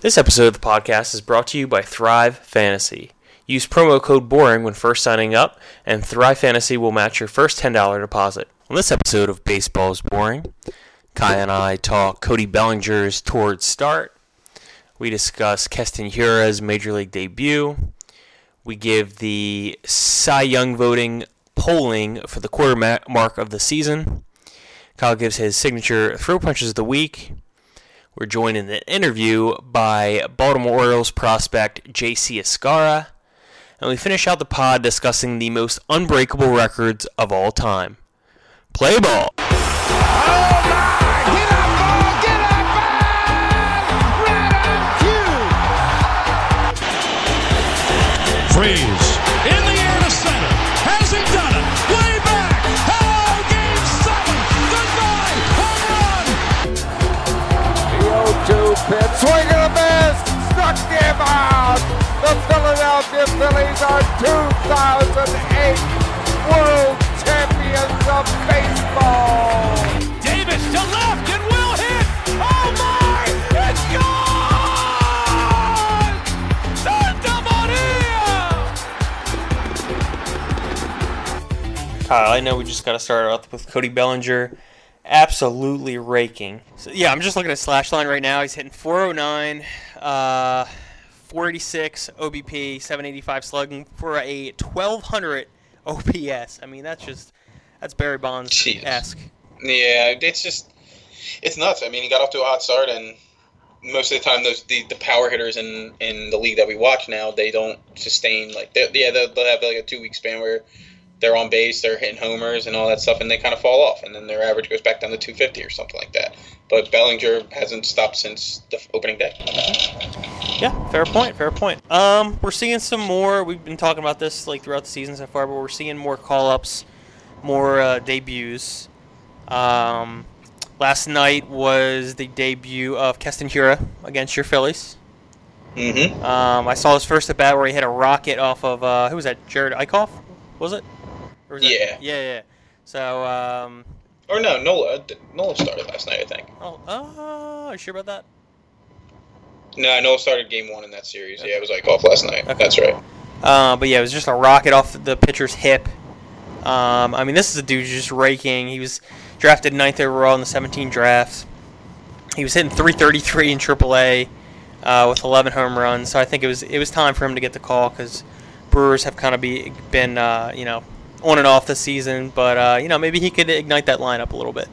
This episode of the podcast is brought to you by Thrive Fantasy. Use promo code BORING when first signing up, and Thrive Fantasy will match your first $10 deposit. On this episode of Baseball is Boring, Kai and I talk Cody Bellinger's towards start. We discuss Keston Hiura's major league debut. We give the Cy Young voting polling for the quarter mark of the season. Kyle gives his signature throw punches of the week. We're joined in the interview by Baltimore Orioles prospect J.C. Escarra. And we finish out the pod discussing the most unbreakable records of all time. Play ball! Freeze. The 0-2 pitch, swing and a miss, struck him out. The Philadelphia Phillies are 2008 World Champions of Baseball. Davis to left and will hit. Oh my! It's gone. Santa Maria. Kyle, I know we just got to start off with Cody Bellinger absolutely raking. So, yeah, I'm just looking at slash line right now. He's hitting 409, uh, 486 OBP, 785 slugging for a 1200 OPS. I mean, that's just that's Barry Bonds esque. Yeah, it's just it's nuts. I mean, he got off to a hot start, and most of the time, those the, the power hitters in in the league that we watch now, they don't sustain like yeah they'll, they'll have like a two week span where they're on base, they're hitting homers and all that stuff, and they kind of fall off, and then their average goes back down to 250 or something like that. But Bellinger hasn't stopped since the opening day. Yeah, fair point. Fair point. Um, we're seeing some more. We've been talking about this like throughout the season so far, but we're seeing more call ups, more uh, debuts. Um, last night was the debut of Keston Hiura against your Phillies. Mm-hmm. Um, I saw his first at bat where he hit a rocket off of uh, who was that? Jerad Eickhoff, was it? Was that- Yeah. yeah, yeah. So, um, Or no, Nola Nola started last night, I think. oh, uh, are you sure about that? No, Nola started game one in that series. Yeah, it was like off last night. Okay. That's right. Uh, but yeah, it was just a rocket off the pitcher's hip. Um, I mean, this is a dude just raking. He was drafted ninth overall in the 17 drafts. He was hitting 333 in AAA uh, with 11 home runs. So I think it was it was time for him to get the call because Brewers have kind of be, been uh, you know on and off this season. But uh, you know maybe he could ignite that lineup a little bit.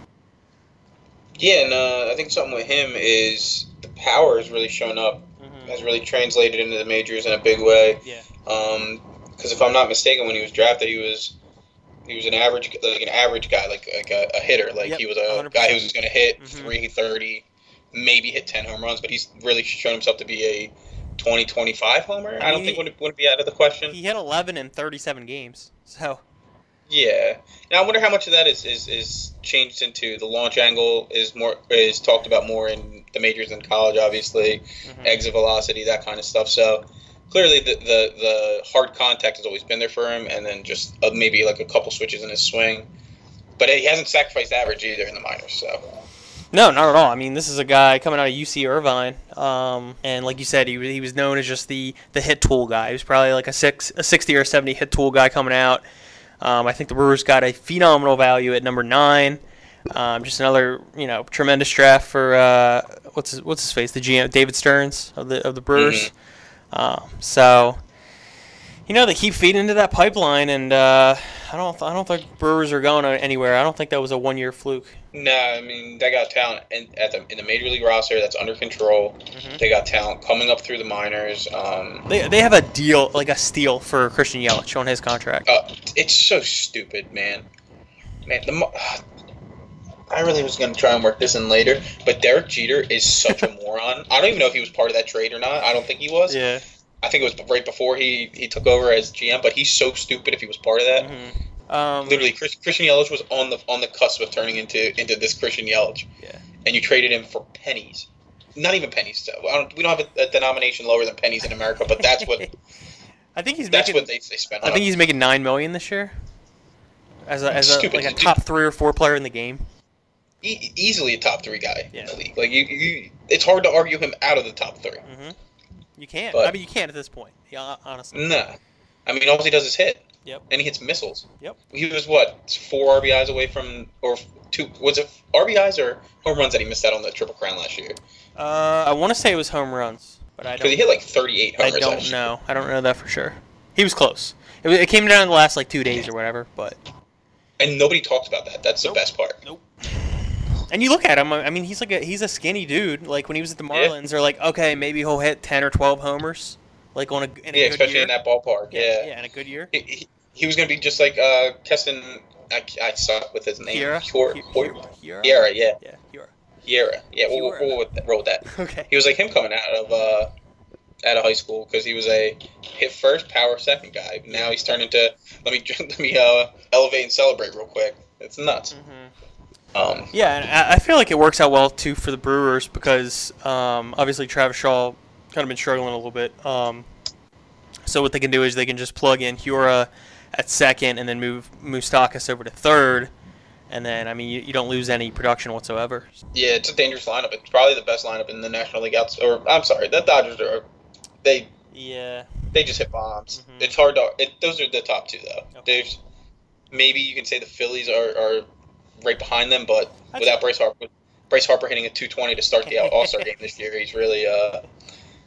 Yeah, and uh, I think something with him is the power has really shown up, has really translated into the majors in a big way. Yeah. Because if I'm not mistaken, when he was drafted, he was he was an average like an average guy, like like a, a hitter. Like Yep, he was a 100%. guy who was going to hit Mhm. 330, maybe hit 10 home runs, but he's really shown himself to be a 20, 25 homer. I don't think would would be out of the question. He hit 11 in 37 games. So Yeah. Now I wonder how much of that is, is, is changed into the launch angle is more is talked about more in the majors than college, obviously, mhm. exit velocity, that kind of stuff. So clearly the, the the hard contact has always been there for him, and then just uh, maybe like a couple switches in his swing. But he hasn't sacrificed average either in the minors. So No, not at all. I mean, this is a guy coming out of UC Irvine, um, and like you said, he was, he was known as just the, the hit tool guy. He was probably like a six a sixty or seventy hit tool guy coming out. Um, I think the Brewers got a phenomenal value at number nine. Um, just another you know tremendous draft for uh, what's his, what's his face the GM David Stearns of the of the Brewers. Um, so you know they keep feeding into that pipeline, and uh, I don't I don't think Brewers are going anywhere. I don't think that was a one year fluke. no, I mean they got talent in, at the in the major league roster that's under control. Mhm. They got talent coming up through the minors. Um, They, they have a deal, like a steal for Christian Yelich on his contract. Uh, it's so stupid, man. Man, the mo- I really was gonna try and work this in later, but Derek Jeter is such a moron. I don't even know if he was part of that trade or not. I don't think he was. Yeah. I think it was right before he, he took over as GM. But he's so stupid if he was part of that. Mhm. Um, Literally, Chris, Christian Yelich was on the on the cusp of turning into into this Christian Yelich. Yeah. And you traded him for pennies. Not even pennies. So I don't, we don't have a, a denomination lower than pennies in America, but that's what I think he's that's making. what they, they spend. I think he's making nine million this year. As a, as a Stupid. like a top three or four player in the game. e- easily a top three guy in the league. Like you, you, it's hard to argue him out of the top 3 hmm You can't. But- I mean, you can't at this point. Yeah, honestly. Nah, I mean all he does is hit. Yep. And he hits missiles. Yep. He was what four RBIs away from, or two? Was it RBIs or home runs that he missed out on the Triple Crown last year? Uh, I want to say it was home runs, but I don't. Because he hit like 38 I homers don't know. I don't know that for sure. He was close. It, was, it came down in the last like two days or whatever. But And nobody talks about that. That's the best part. And you look at him. I mean, he's like a he's a skinny dude. Like when he was at the Yeah. Marlins, they're like, okay, maybe he'll hit ten or twelve homers, like on a in a Yeah, especially year. in that ballpark. yeah, Yeah. yeah, in a good year. He, he, he was gonna be just like uh, Keston. I, I suck with his name. Hiera. Hiera. Hiera. Hiera. Yeah. Yeah, Hiera. Hiera. Yeah, we'll, Hiera. we'll, we'll roll with that. Okay. He was like him coming out of uh, out of high school because he was a hit first, power second guy. Now he's turned into let me let me uh, elevate and celebrate real quick. It's nuts. hmm Um, Yeah, and I feel like it works out well too for the Brewers because um, obviously Travis Shaw kind of been struggling a little bit. Um, so what they can do is they can just plug in Hiura at second and then move Moustakas over to third, and then I mean you, you don't lose any production whatsoever. yeah, it's a dangerous lineup. It's probably the best lineup in the National League. Outs- or I'm sorry, the Dodgers are they Yeah. they just hit bombs. Mhm. It's hard to. It, those are the top two though. Okay. There's maybe you can say the Phillies are, are right behind them, but I'd without Bryce Harper, Bryce Harper hitting a 220 to start the All Star game this year, he's really uh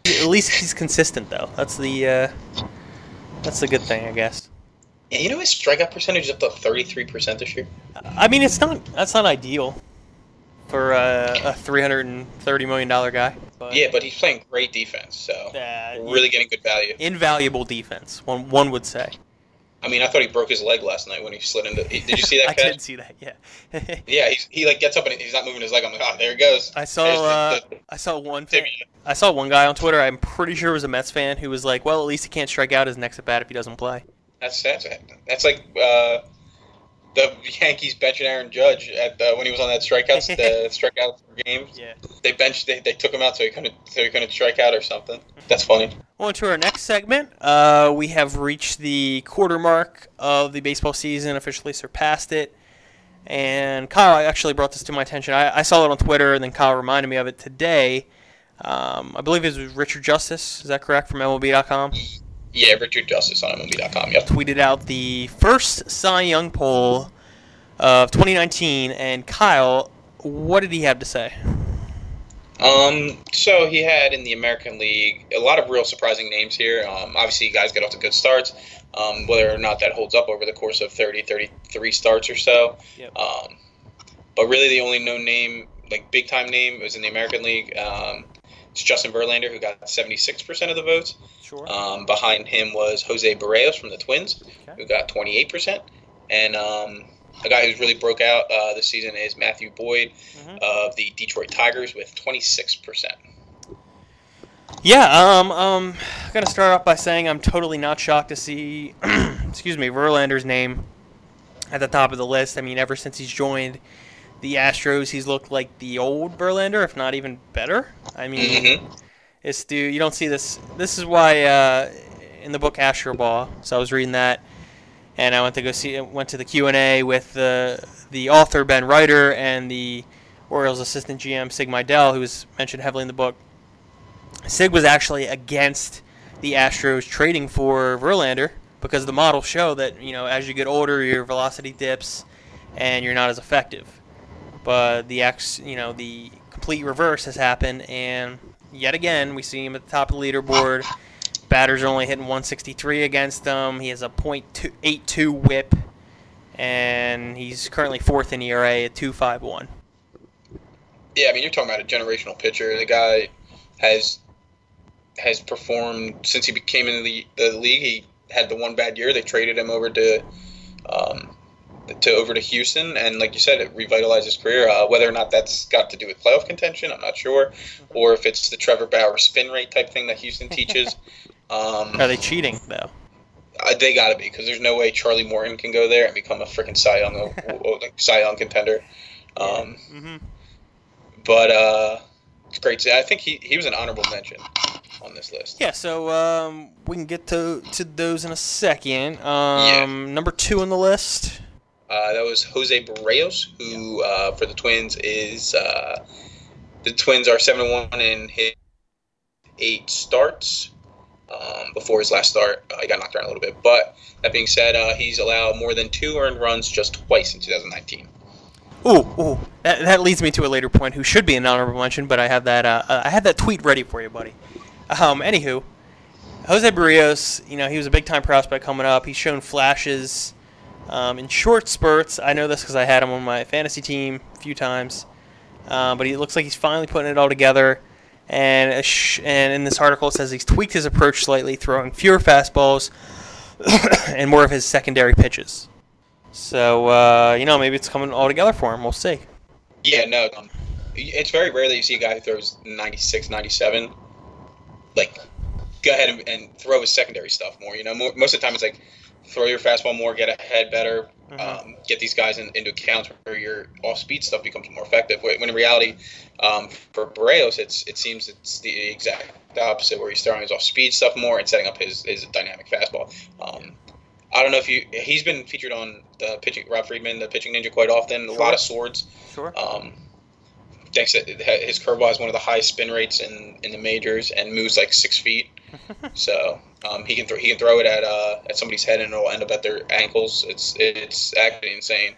At least he's consistent though. That's the uh, that's the good thing, I guess. Yeah, you know his strikeout percentage is up to 33% this year. I mean, it's not that's not ideal for uh, a three hundred and thirty million dollar guy. But, Yeah, but he's playing great defense, so uh, really getting good value. invaluable defense. One one would say. I mean, I thought he broke his leg last night when he slid into. Did you see that I catch? did see that. Yeah. Yeah, he's, he like gets up and he's not moving his leg. I'm like, oh, there he goes. I saw the- uh, the I saw one fan. I saw one guy on Twitter. I'm pretty sure it was a Mets fan who was like, "Well, at least he can't strike out his next at bat if he doesn't play." That's that's that's like uh, the Yankees benching Aaron Judge at uh, when he was on that strikeouts the strikeout game. Yeah. They benched they, they took him out so he couldn't so he couldn't strike out or something. That's funny. On to our next segment. Uh, we have reached the quarter mark of the baseball season, officially surpassed it. And Kyle actually brought this to my attention. I, I saw it on Twitter, and then Kyle reminded me of it today. Um, I believe it was Richard Justice. Is that correct from MLB.com? Yeah, Richard Justice on MLB.com. Yep. Tweeted out the first Cy Young poll of 2019. And Kyle, what did he have to say? Um, so he had in the American League a lot of real surprising names here. Um, obviously, guys get off to good starts. Um, whether or not that holds up over the course of 30, 33 starts or so. Yep. Um, but really, the only known name, like big time name, was in the American League. Um, it's Justin Verlander, who got 76% of the votes. Sure. Um, behind him was Jose Berrios from the Twins, Okay. who got 28%. And um, a guy who's really broke out uh, this season is Matthew Boyd Mhm. of the Detroit Tigers with 26%. Yeah, um, um, I'm gonna start off by saying I'm totally not shocked to see, excuse me, Verlander's name at the top of the list. I mean, ever since he's joined the Astros, he's looked like the old Verlander, if not even better. I mean, hmm it's dude, you don't see this. This is why uh, in the book Astroball. So I was reading that, and I went to go see. Went to the Q and A with the the author Ben Reiter and the Orioles assistant GM Sig Mejdal, who was mentioned heavily in the book. Sig was actually against the Astros trading for Verlander because the models show that you know as you get older, your velocity dips, and you're not as effective. But the X, you know, the complete reverse has happened, and yet again we see him at the top of the leaderboard. Batters are only hitting 163 against him. He has a .82 WHIP, and he's currently fourth in ERA at 2.51. Yeah, I mean, you're talking about a generational pitcher. The guy has has performed since he became in the, the league. He had the one bad year. They traded him over to um, to over to Houston, and like you said, it revitalized his career. Uh, whether or not that's got to do with playoff contention, I'm not sure, or if it's the Trevor Bauer spin rate type thing that Houston teaches. Um, Are they cheating though? uh, they got to be because there's no way Charlie Morton can go there and become a freaking Cy Young, uh, like Cy Young contender. Um, hmm but uh, it's great. to- I think he, he was an honorable mention on this list. Yeah, so um, we can get to to those in a second. Um, Number two on the list, Uh, that was Jose Berrios, who uh, for the Twins is uh, the Twins are seven one in his eight starts. Um, before his last start, uh, he got knocked around a little bit. But that being said, uh, he's allowed more than two earned runs just twice in 2019. Ooh, ooh. That, that leads me to a later point. Who should be an honorable mention, but I have that. Uh, I have that tweet ready for you, buddy. Um, anywho, Jose Berrios. You know, he was a big time prospect coming up. He's shown flashes um, in short spurts. I know this because I had him on my fantasy team a few times. Uh, but he looks like he's finally putting it all together. And sh- and in this article it says he's tweaked his approach slightly, throwing fewer fastballs and more of his secondary pitches. So uh, you know maybe it's coming all together for him. We'll see. Yeah, no. Um, it's very rare that you see a guy who throws 96, 97. Like, go ahead and, and throw his secondary stuff more. You know, more, most of the time it's like throw your fastball more, get ahead better, Mhm. um, get these guys in, into accounts where your off-speed stuff becomes more effective. When in reality, um, for Berrios, it's it seems it's the exact opposite, where he's throwing his off-speed stuff more and setting up his, his dynamic fastball. Um, I don't know if you he's been featured on the pitching Rob Friedman, the pitching ninja, quite often. A lot of swords. Sure. Um, thanks to his curveball has one of the highest spin rates in, in the majors and moves like six feet. so um, he can throw he can throw it at uh, at somebody's head and it'll end up at their ankles. It's it's actually insane.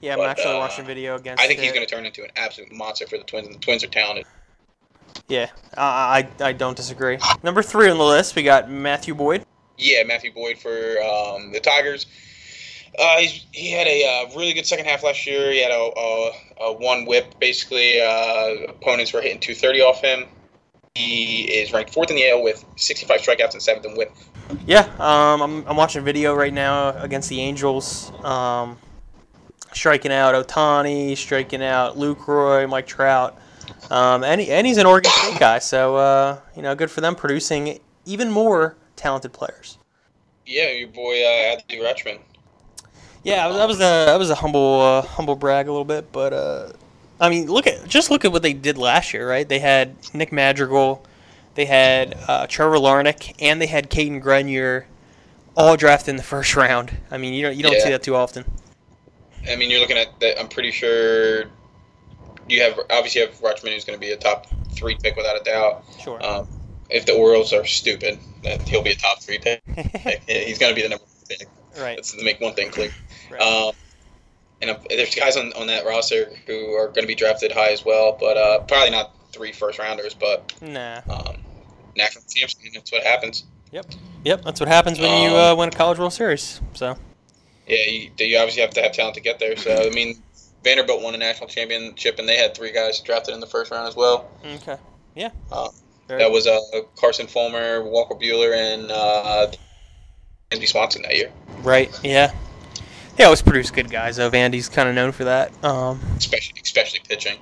Yeah, I'm actually uh, watching video against. I think he's uh, going to turn into an absolute monster for the Twins, and the Twins are talented. Yeah, I, I don't disagree. Number three on the list, we got Matthew Boyd. Yeah, Matthew Boyd for um, the Tigers. Uh, he's, he had a uh, really good second half last year. He had a, a, a one whip. Basically, uh, opponents were hitting 230 off him. He is ranked fourth in the AL with 65 strikeouts and seventh in whip. Yeah, um, I'm, I'm watching a video right now against the Angels. Um, striking out Ohtani, striking out Luke Roy, Mike Trout, um, and, he, and he's an Oregon State guy, so uh, you know, good for them producing even more talented players. Yeah, your boy uh, Adley Rutschman. Yeah, that was a that was a humble uh, humble brag a little bit, but uh, I mean, look at just look at what they did last year, right? They had Nick Madrigal, they had uh, Trevor Larnach, and they had Cadyn Grenier, all drafted in the first round. I mean, you don't you don't see that too often. I mean, you're looking at that. I'm pretty sure you have obviously you have Rutschman, who's going to be a top three pick without a doubt. Sure. Um, if the Orioles are stupid, he'll be a top three pick. He's going to be the number one pick. right. Let's make one thing clear. right. Um, and uh, there's guys on, on that roster who are going to be drafted high as well, but uh, probably not three first rounders, but nah. um, national champs. That's what happens. Yep. Yep. That's what happens when you uh, Um, win a college World Series. So. Yeah, you, you obviously have to have talent to get there. So I mean, Vanderbilt won a national championship, and they had three guys drafted in the first round as well. Okay. Yeah. Uh, that was uh, Carson Fulmer, Walker Buehler, and uh, Andy Swanson that year. Right. Yeah. They always produce good guys. Though Vandy's kind of known for that. Um, especially especially pitching.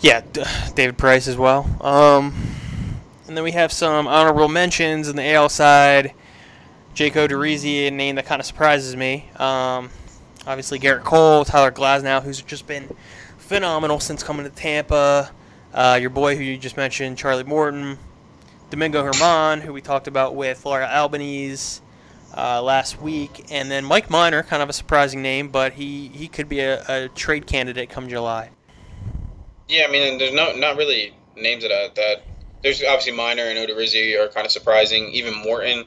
Yeah, D- David Price as well. Um, and then we have some honorable mentions in the AL side. Jake Odorizzi, a name that kind of surprises me. Um, obviously Gerrit Cole, Tyler Glasnow, who's just been phenomenal since coming to Tampa. Uh, your boy, who you just mentioned, Charlie Morton. Domingo German, who we talked about with Laura Albanese uh, last week, and then Mike Minor, kind of a surprising name, but he, he could be a, a trade candidate come July. Yeah, I mean, there's no not really names that I, that there's obviously Miner and Odorizzi are kind of surprising. Even Morton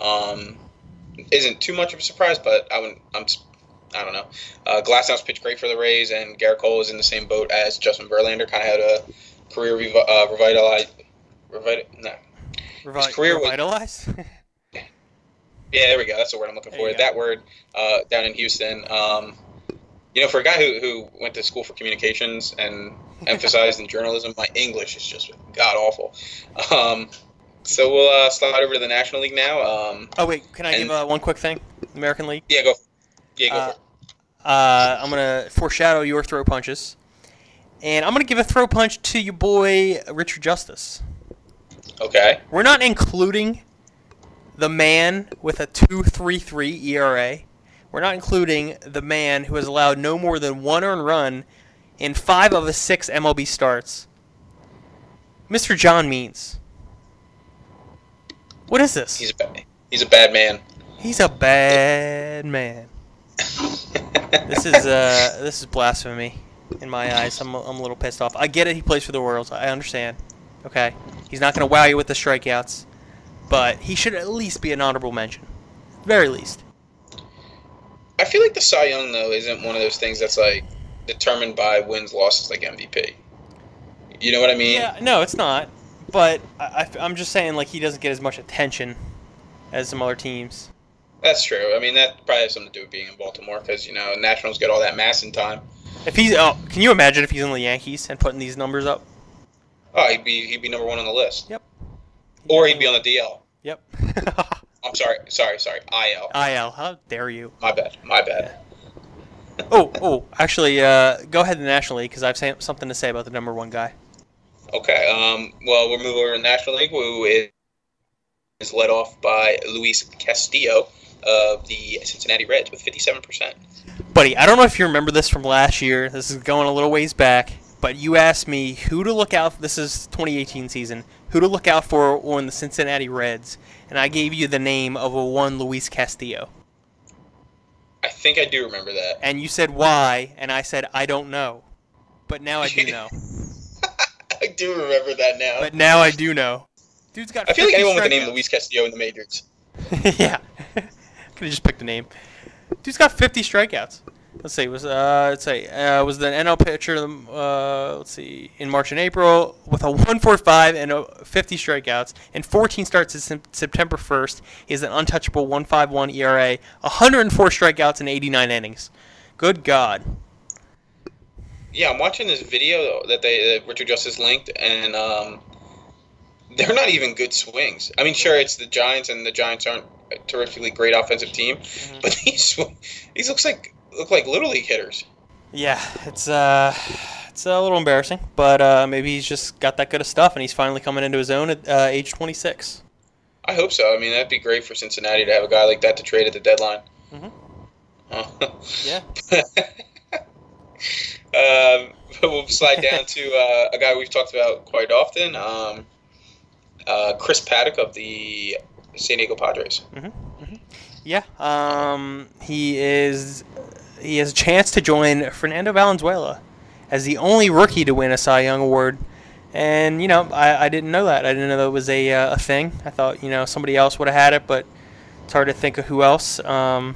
um, isn't too much of a surprise, but I wouldn't. I'm s- I don't know. Uh, Glasshouse pitched great for the Rays, and Gerrit Cole is in the same boat as Justin Verlander. Kind of had a career revi- uh, revitalize. Revit- no. Revi- career was- revitalized? Yeah, there we go. That's the word I'm looking There for. That word uh, down in Houston. Um, you know, for a guy who, who went to school for communications and emphasized in journalism, my English is just god awful. Um, so we'll uh, slide over to the National League now. Um, oh wait, can I And- give uh, one quick thing? American League. yeah, go. Yeah, go Uh, for it. Uh, I'm gonna foreshadow your throw punches, and I'm gonna give a throw punch to your boy Richard Justice. Okay. We're not including the man with a 2.33 ERA. We're not including the man who has allowed no more than one earned run in five of his six MLB starts. Mr. John Means. What is this? He's a bad, he's a bad man. He's a bad man. This is uh, this is blasphemy in my eyes. I'm, I'm a little pissed off. I get it. He plays for the Royals. I understand. Okay, he's not gonna wow you with the strikeouts, but he should at least be an honorable mention, very least. I feel like the Cy Young though isn't one of those things that's like determined by wins losses like MVP. You know what I mean? Yeah, no, it's not. But I, am just saying, like he doesn't get as much attention as some other teams. That's true. I mean, that probably has something to do with being in Baltimore because you know Nationals get all that MASN time. If he's, oh, can you imagine if he's in the Yankees and putting these numbers up? Oh, he'd be he'd be number one on the list. Yep. Or he'd be on the DL. Yep. I'm sorry, sorry, sorry. IL. IL. How dare you? My bad. My bad. oh, oh, actually, uh, go ahead to the National League because I've something to say about the number one guy. Okay. Um. Well, we'll move over to the National League, who is, is led off by Luis Castillo of the Cincinnati Reds with 57%. Buddy, I don't know if you remember this from last year. This is going a little ways back, but you asked me who to look out. This is 2018 season. Who to look out for on the Cincinnati Reds, and I gave you the name of a one Luis Castillo. I think I do remember that. And you said why, and I said I don't know, but now I do know. I do remember that now. But now I do know. Dude's got. I feel like anyone with the name. Luis Castillo in the majors. yeah. Could have just picked a name. Dude's got 50 strikeouts. Let's see. Was uh, let's say uh, was the NL pitcher. Uh, let's see, in March and April with a 1.45 and a 50 strikeouts and 14 starts since September 1st. He has an untouchable 1.51 ERA, 104 strikeouts in 89 innings. Good God. Yeah, I'm watching this video that they that Richard Justice linked, and um, they're not even good swings. I mean, sure, it's the Giants, and the Giants aren't a terrifically great offensive team, but these these looks like look like little league hitters. Yeah, it's uh, it's a little embarrassing, but uh, maybe he's just got that good of stuff, and he's finally coming into his own at uh, age 26. I hope so. I mean, that'd be great for Cincinnati to have a guy like that to trade at the deadline. Mhm. Uh, Yeah. um, we'll slide down to uh, a guy we've talked about quite often, um, uh, Chris Paddack of the San Diego Padres. Yeah. Um, he is. He has a chance to join Fernando Valenzuela as the only rookie to win a Cy Young award. And you know, I, I didn't know that. I didn't know that was a, uh, a thing. I thought you know somebody else would have had it, but it's hard to think of who else. Um,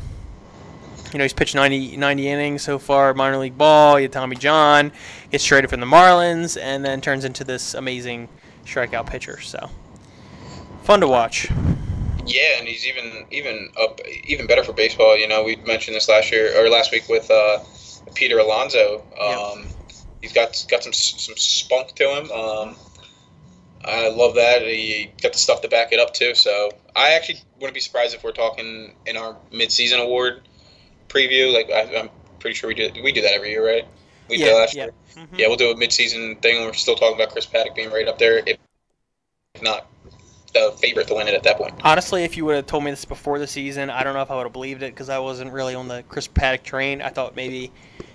you know, he's pitched 90, 90 innings so far, minor league ball. He had Tommy John, gets traded from the Marlins, and then turns into this amazing strikeout pitcher. So, fun to watch. Yeah, and he's even even up even better for baseball. You know, we mentioned this last year or last week with uh, Peter Alonso. Um, He's got got some some spunk to him. Um, I love that. He got the stuff to back it up too. So I actually wouldn't be surprised if we're talking in our mid-season award preview. Like I, I'm pretty sure we do we do that every year, right? We did Yeah, last yeah. year. Mhm. Yeah, we'll do a mid-season thing. and We're still talking about Chris Paddack being right up there, if not the favorite to win it at that point. Honestly, if you would have told me this before the season, I don't know if I would have believed it because I wasn't really on the Chris Paddack train. I thought maybe,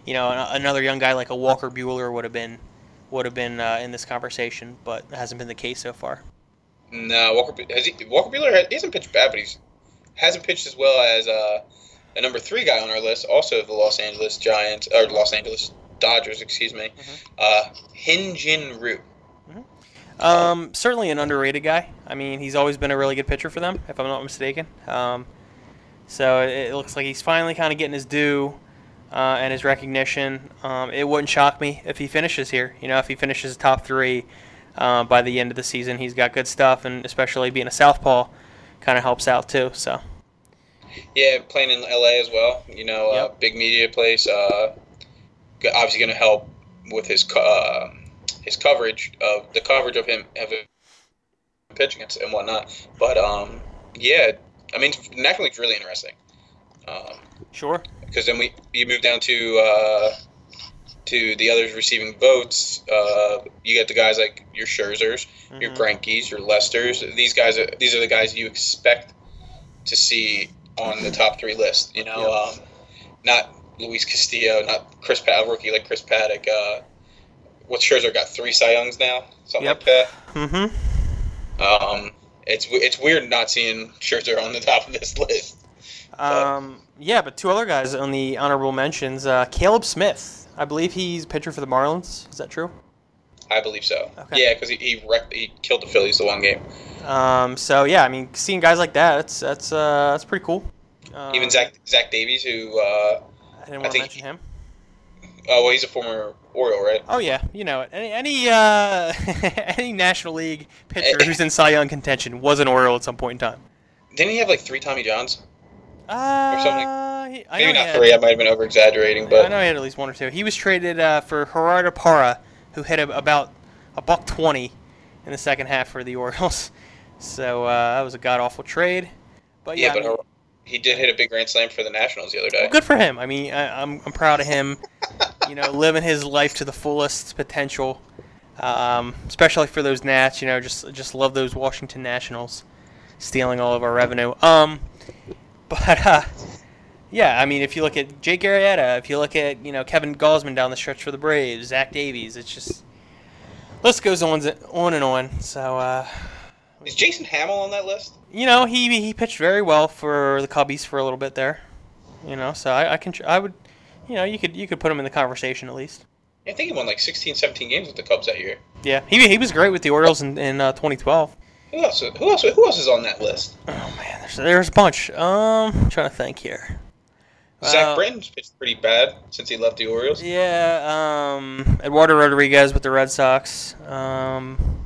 you know, another young guy like a Walker Buehler would have been would have been uh, in this conversation, but it hasn't been the case so far. No, Walker has he, Walker Buehler has, he hasn't pitched bad, but he's hasn't pitched as well as uh, the number three guy on our list, also the Los Angeles Giants or Los Angeles Dodgers, excuse me, uh, Hyun-Jin Ryu. Um, certainly an underrated guy. I mean, he's always been a really good pitcher for them, if I'm not mistaken. Um, so it, it looks like he's finally kind of getting his due uh, and his recognition. Um, it wouldn't shock me if he finishes here. You know, if he finishes top three uh, by the end of the season, he's got good stuff, and especially being a southpaw kind of helps out too. So Yeah, playing in LA as well. You know, uh, big media place. Uh, obviously going to help with his uh, his coverage of the coverage of him of him pitching and, and whatnot. But um, yeah, I mean, National League's really interesting. Um, sure. because then we you move down to uh, to the others receiving votes. Uh, you get the guys like your Scherzers, your Mhm. Greinkes, your Lesters. These guys are these are the guys you expect to see on the top three list. You know, Yeah. um, not Luis Castillo, not Chris a rookie like Chris Paddack. Uh, what Scherzer got three Cy Youngs now, something Yep. like that. Mm-hmm. Um, it's it's weird not seeing Scherzer on the top of this list. Um, yeah, but two other guys on the honorable mentions. Uh, Caleb Smith. I believe he's pitcher for the Marlins. Is that true? I believe so. Okay. Yeah, because he he, wrecked, he killed the Phillies the one game. Um, so yeah, I mean, seeing guys like that, that's that's uh, that's pretty cool. Um, Even Zach Zach Davies, who uh, I didn't want to think- mention him. oh well, he's a former Oriole, right? Oh yeah, you know it. Any any uh, any National League pitcher who's in Cy Young contention was an Oriole at some point in time. Didn't he have like three Tommy Johns? Uh, something. he- I Maybe not had- three. I might have been over exaggerating, but I know he had at least one or two. He was traded uh, for Gerardo Parra, who hit a, about a buck twenty in the second half for the Orioles. So uh, that was a god awful trade. But yeah, yeah, I mean, he did hit a big grand slam for the Nationals the other day. well, good for him. I mean, I, I'm I'm proud of him. you know, living his life to the fullest potential. Um, especially for those Nats. You know, just just love those Washington Nationals stealing all of our revenue. Um, but uh, yeah, I mean, if you look at Jake Arrieta, if you look at you know Kevin Gausman down the stretch for the Braves, Zach Davies, it's just list goes on on and on. So uh, Is Jason Hammel on that list? You know, he he pitched very well for the Cubbies for a little bit there. You know, so I, I can I would, you know, you could you could put him in the conversation at least. I think he won like 16, 17 games with the Cubs that year. Yeah, he, he was great with the Orioles in, in uh, 2012. Who else? Who else? Who else is on that list? Oh man, there's there's a bunch. Um, I'm trying to think here. Zach Well, Britton's pitched pretty bad since he left the Orioles. Yeah, um, Eduardo Rodriguez with the Red Sox. Um,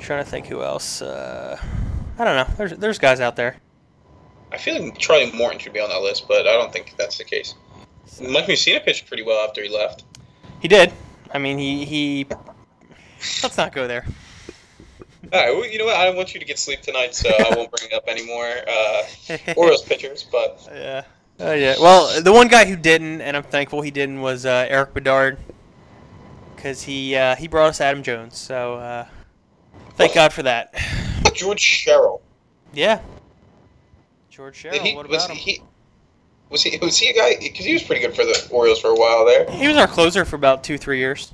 trying to think who else. Uh, I don't know. There's there's guys out there. I feel like Charlie Morton should be on that list, but I don't think that's the case. Mike Mussina pitched pretty well after he left. He did. I mean, he he. Let's not go there. All right, well, you know what? I don't want you to get sleep tonight, so I won't bring it up any more uh, Orioles pitchers. But Yeah. Oh yeah. Well, the one guy who didn't, and I'm thankful he didn't, was uh, Erik Bedard, because he uh, he brought us Adam Jones. So uh, thank God for that. George Sherrill, Yeah. George Sherrill. He, what was about him? he? Was he? Was he a guy? Because he was pretty good for the Orioles for a while there. He was our closer for about two, three years,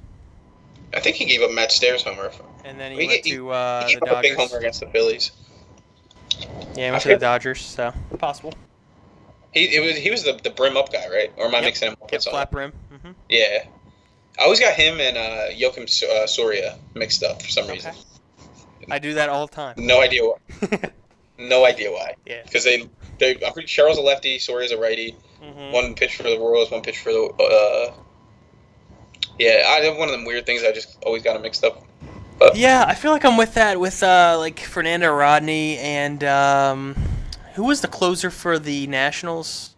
I think he gave up Matt Stairs homer. and then he, He went he- to uh, he the gave up a big homer against the Phillies. Yeah, he I went to the Dodgers. So possible. He it was he was the, the brim up guy, right? Or am I Yep. mixing him up Yep, flat brim. hmm Yeah. I always got him and uh, Joakim uh, Soria mixed up for some Okay. reason. I do that all the time. No idea why. No idea why. yeah. Because they, they, I'm pretty. Sherrill's a lefty. Soria's is a righty. hmm One pitch for the Royals. One pitch for the. Uh, yeah, I have one of them weird things. I just always got them mixed up. Yeah, I feel like I'm with that with uh, like Fernando Rodney and um, who was the closer for the Nationals?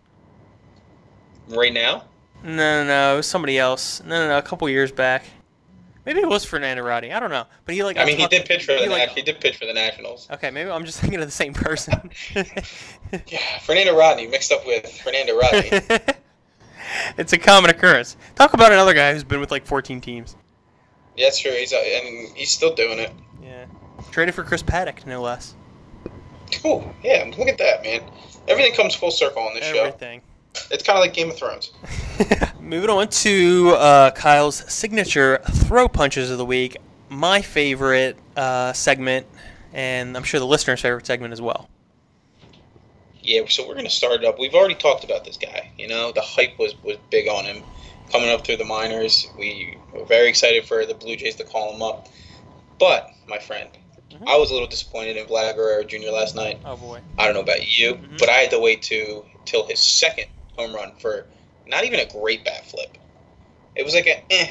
Right now, No, no, no, it was somebody else. No, no, no, a couple years back. Maybe it was Fernando Rodney. I don't know, but he like. I mean, he did pitch for the he, like- he did pitch for the Nationals. Okay, maybe I'm just thinking of the same person. Yeah, Fernando Rodney mixed up with Fernando Rodney. it's a common occurrence. Talk about another guy who's been with like 14 teams. yeah, that's true. He's uh, and he's still doing it. Yeah. Traded for Chris Paddack, no less. Cool. Yeah, look at that, man. Everything comes full circle on this show. Everything. It's kind of like Game of Thrones. Moving on to uh, Kyle's signature throw punches of the week. My favorite uh, segment, and I'm sure the listeners' favorite segment as well. Yeah, so we're gonna start it up. We've already talked about this guy. You know, the hype was was big on him coming up through the minors. We were very excited for the Blue Jays to call him up. But my friend, Mhm. I was a little disappointed in Vlad Guerrero Jr. last night. Oh boy. I don't know about you, Mhm. but I had to wait to till his second home run for not even a great bat flip. It was like a eh,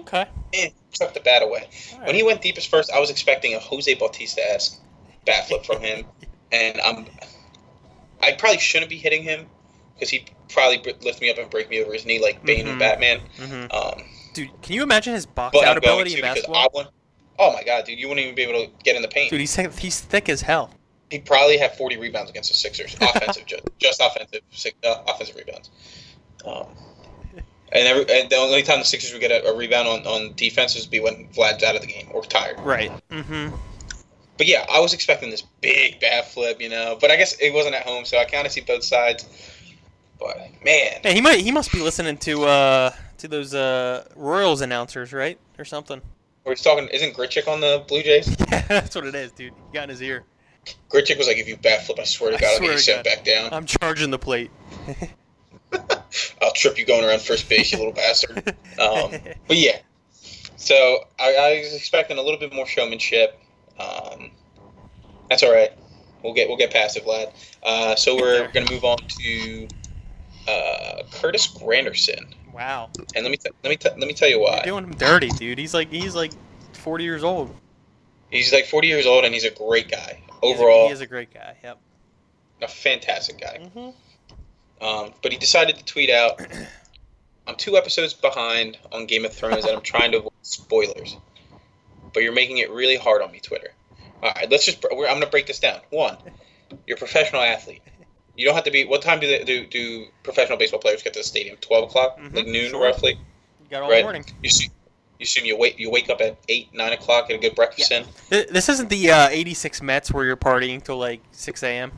Okay. eh, took the bat away. When he went deepest first, I was expecting a Jose Bautista esque bat flip from him, and I'm I probably shouldn't be hitting him because he'd probably lift me up and break me over his knee like Bane Mhm. and Batman. hmm Um, Dude, can you imagine his box out ability in basketball? Want. Oh my god, dude, you wouldn't even be able to get in the paint. Dude, he's he's thick as hell. He'd probably have 40 rebounds against the Sixers, offensive, just, just offensive, si- uh, offensive rebounds. Um, and, every, and the only time the Sixers would get a, a rebound on, on defense would be when Vlad's out of the game or tired. Right. Mm-hmm. But yeah, I was expecting this big bad flip, you know. But I guess it wasn't at home, so I kind of see both sides. But man, Hey, he might he must be listening to uh to those uh Royals announcers, right, or something. we're talking. Isn't Grichuk on the Blue Jays? Yeah, that's what it is, dude. He got in his ear. Grichuk was like, if you bat flip, I swear to I God, I'll get you sent God. back down. I'm charging the plate. I'll trip you going around first base, you little bastard. Um, but yeah, so I, I was expecting a little bit more showmanship. Um, that's all right. We'll get we'll get past it, Vlad. Uh, so we're gonna move on to uh, Curtis Granderson, wow. and let me t- let me t- let me tell you why. You're doing him dirty, dude. He's like he's like 40 years old. He's like 40 years old, and he's a great guy. He is a- Overall, he is a great guy. Yep. a fantastic guy. hmm Um, but he decided to tweet out, "I'm two episodes behind on Game of Thrones, and I'm trying to avoid spoilers. But you're making it really hard on me, Twitter. All right, let's just. I'm gonna break this down. One, you're a professional athlete. You don't have to be. What time do they, do do professional baseball players get to the stadium? Twelve o'clock, Mhm, like noon, sure. roughly. You got all Right. morning. You see, you assume you wake you wake up at eight nine o'clock, get a good breakfast in. This isn't the uh, 86 Mets where you're partying till like 6 a.m.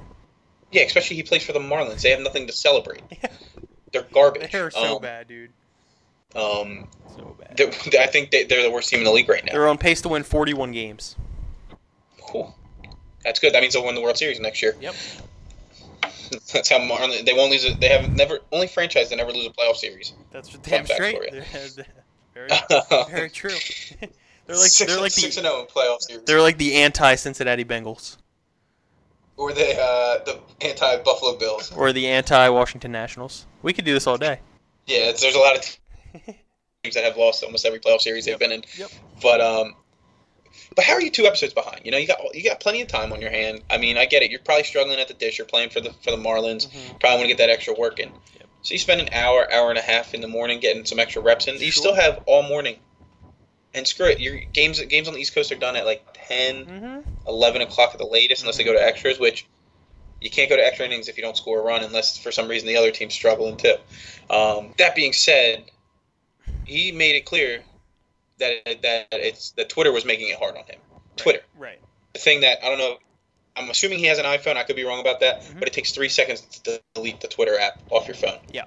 Yeah, especially he plays for the Marlins. They have nothing to celebrate. They're garbage. They're so um, bad, dude. Um, So bad. I think they, they're the worst team in the league right now. They're on pace to win 41 games. Cool. That's good. That means they'll win the World Series next year. Yep. That's how Marlins. They won't lose. A, they have never only franchise that never lose a playoff series. That's damn fact straight. for you. They're- very, very true. they're like six, they're like six the and zero in playoff series. they're like the anti-Cincinnati Bengals or they uh, the anti Buffalo Bills. or the anti-Washington Nationals. We could do this all day. Yeah, there's a lot of teams that have lost almost every playoff series Yep. they've been in. Yep. But um, but how are you two episodes behind? You know, you got you got plenty of time on your hand. I mean, I get it. You're probably struggling at the dish. You're playing for the for the Marlins. Mhm. Probably want to get that extra work in. So you spend an hour, hour and a half in the morning getting some extra reps in. You Sure. still have all morning. And screw it. Your games games on the East Coast are done at like 10, Mm-hmm. 11 o'clock at the latest, unless they go to extras, which you can't go to extra innings if you don't score a run, unless for some reason the other team's struggling too. Um, that being said, he made it clear that that it's that Twitter was making it hard on him. Twitter, Right. the thing that I don't know. I'm assuming he has an iPhone. I could be wrong about that, Mhm. but it takes three seconds to delete the Twitter app off your phone. Yeah.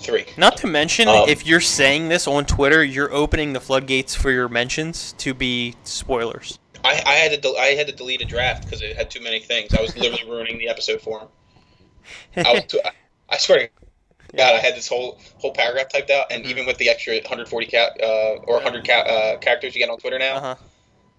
Three. Not to mention, Um, if you're saying this on Twitter, you're opening the floodgates for your mentions to be spoilers. I, I had to del- I had to delete a draft because it had too many things. I was literally ruining the episode for him. I was too, I, I swear to God, I had this whole whole paragraph typed out, and Mhm. even with the extra 140 ca- uh, or 100 ca- uh, characters you get on Twitter now, uh-huh.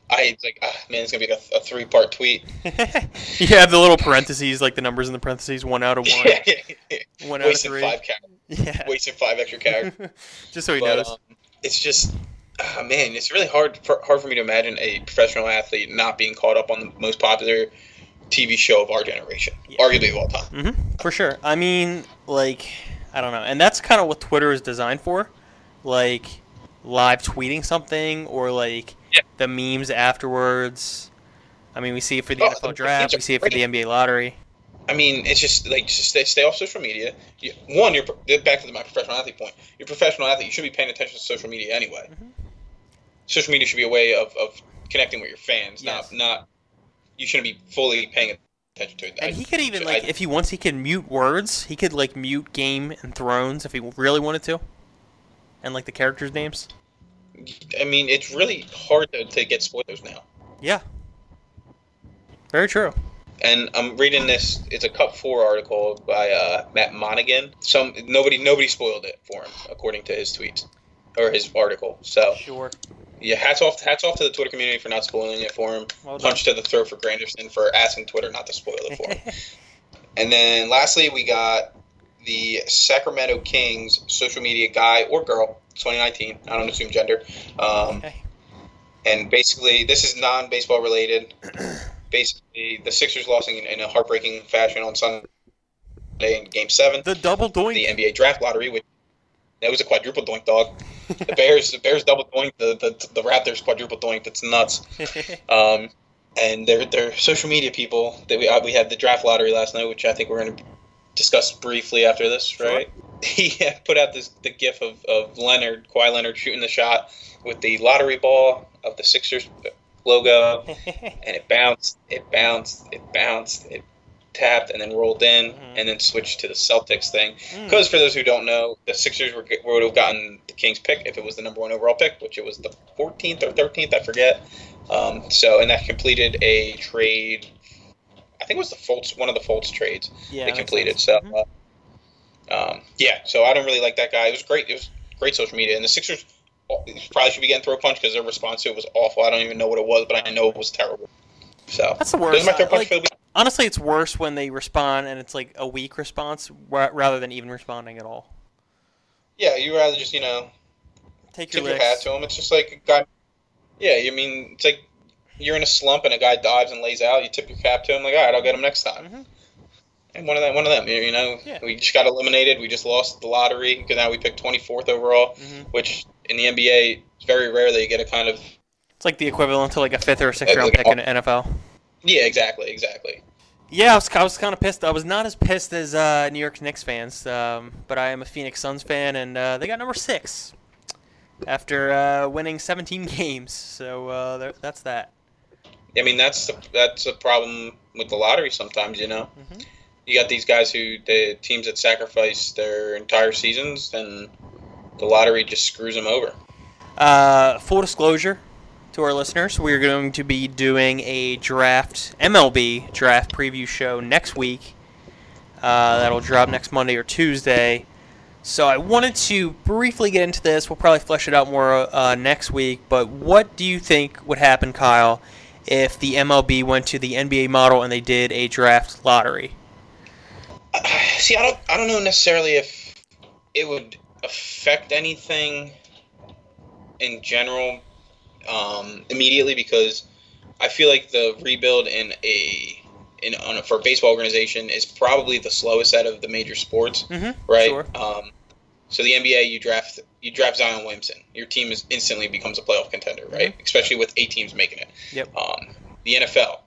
I it's like, ah, man, it's gonna be a, a three part tweet. you have the little parentheses, like the numbers in the parentheses, one out of one, one out of wasting three. five ca- Yeah. wasting five extra characters. Just so he but knows. um, it's just, ah, man, it's really hard for hard for me to imagine a professional athlete not being caught up on the most popular TV show of our generation, Yeah. arguably of all time. hmm for sure. I mean, like, I don't know, and that's kind of what Twitter is designed for, like live tweeting something or like Yeah. The memes afterwards. I mean, we see it for the Oh, NFL draft, we see it for the. NBA lottery. I mean, it's just like just stay, stay off social media. You, one, you're back to my professional athlete point. You're a professional athlete. You should be paying attention to social media anyway. Mhm. Social media should be a way of, of connecting with your fans, Yes. not not. You shouldn't be fully paying attention to it. And I- he could even I- like, if he wants, he could mute words. He could like mute Game and Thrones if he really wanted to, and like the characters' names. I mean, it's really hard to, to get spoilers now. Yeah. Very true. And I'm reading this. It's a Cut4 article by uh, Matt Monagan. Some nobody nobody spoiled it for him, according to his tweets or his article. So Sure. yeah, hats off hats off to the Twitter community for not spoiling it for him. Well. Punch to the throat for Granderson for asking Twitter not to spoil it for him. and then lastly, we got the Sacramento Kings social media guy or girl, 2019. I don't assume gender. Um, Okay. and basically, this is non-baseball related. basically, the Sixers lost in, in a heartbreaking fashion on Sunday in Game Seven The double doink. the NBA draft lottery, which that was a quadruple doink dog. The Bears, the Bears double doink, the, the the Raptors quadruple doink. It's nuts. Um, and their their social media people. That we uh, we had the draft lottery last night, which I think we're going to discuss briefly after this, Sure. right? He put out this the gif of, of Leonard Kawhi Leonard shooting the shot with the lottery ball of the Sixers logo, and it bounced, it bounced, it bounced, it tapped, and then rolled in, Mhm. and then switched to the Celtics thing. Mm. Because for those who don't know, the Sixers were, would have gotten the Kings pick if it was the number one overall pick, which it was the 14th or 13th, I forget. Um, so, and that completed a trade I think it was the Fultz, one of the Fultz trades Yeah, they completed. sense. So, Mhm. uh, um, yeah. So I don't really like that guy. It was great. It was great social media, and the Sixers probably should be getting throw a punch because their response to it was awful. I don't even know what it was, but I know it was terrible. So That's the worst. my throw Uh, punch like- for the week. Honestly, it's worse when they respond and it's like a weak response rather than even responding at all. Yeah, you rather just you know Take your tip your hat to him. It's just like a guy. Yeah, you mean it's like you're in a slump and a guy dives and lays out. You tip your cap to him, like all right, I'll get him next time. Mhm. And one of them, one of them. You know, Yeah. we just got eliminated. We just lost the lottery because now we picked 24th overall, Mhm. which in the NBA very rarely you get a kind of. It's like the equivalent to like a fifth or a sixth Like- round pick in the NFL. Yeah, exactly, exactly. Yeah, I was, I was kind of pissed. I was not as pissed as uh, New York Knicks fans, um, but I am a Phoenix Suns fan, and uh, they got number six after uh, winning 17 games. So uh, that's that. I mean, that's the that's a problem with the lottery sometimes. You know, Mhm. you got these guys who the teams that sacrifice their entire seasons, and the lottery just screws them over. Uh, full disclosure to our listeners, we're going to be doing a draft MLB draft preview show next week. Uh, that'll drop next Monday or Tuesday. So I wanted to briefly get into this. We'll probably flesh it out more uh, next week. But what do you think would happen, Kyle, if the MLB went to the NBA model and they did a draft lottery? See, I don't, I don't know necessarily if it would affect anything in general um, immediately because I feel like the rebuild in a in on a, for a baseball organization is probably the slowest out of the major sports, Mm-hmm. right? Sure. Um, so the NBA, you draft you draft Zion Williamson, your team is instantly becomes a playoff contender, right? Especially with eight teams making it. Yep. Um, the NFL,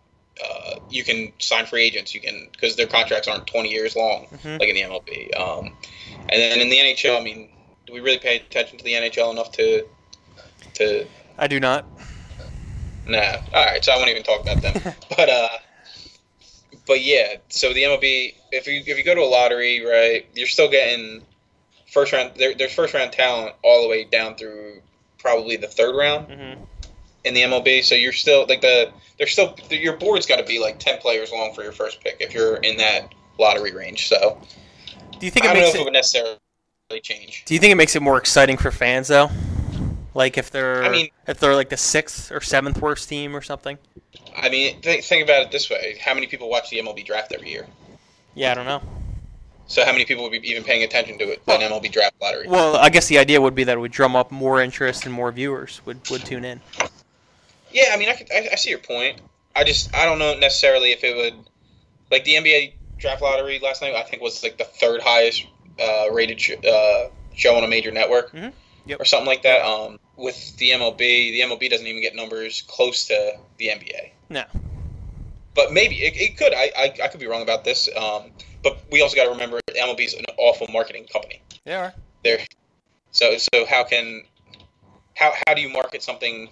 uh, you can sign free agents. You can because their contracts aren't 20 years long Mhm. like in the MLB. Um, and then in the NHL, I mean, do we really pay attention to the NHL enough to to? I do not. Nah. All right, so I won't even talk about them. but uh, but yeah. So the MLB, if you if you go to a lottery, right, you're still getting first round. There, there's first round talent all the way down through probably the third round Mm-hmm. in the MLB. So you're still like the there's still your board's got to be like ten players long for your first pick if you're in that lottery range. So Do you think I it don't know if it it? would necessarily change. Do you think it makes it more exciting for fans though? Like if they're I mean- if they're like the sixth or seventh worst team or something? I mean, think, think about it this way: how many people watch the MLB draft every year? Yeah, I don't know. So how many people would be even paying attention to it? An MLB draft lottery. Well, I guess the idea would be that it would drum up more interest and more viewers would, would tune in. Yeah, I mean, I, could, I, I see your point. I just I don't know necessarily if it would like the NBA draft lottery last night. I think was like the third highest uh, rated sh- uh, show on a major network Mhm. Yep. or something like that. Um, with the MLB, the MLB doesn't even get numbers close to the NBA. No. But maybe it, it could. I, I I could be wrong about this. Um, but we also got to remember MLB is an awful marketing company. They are. There, so so how can how how do you market something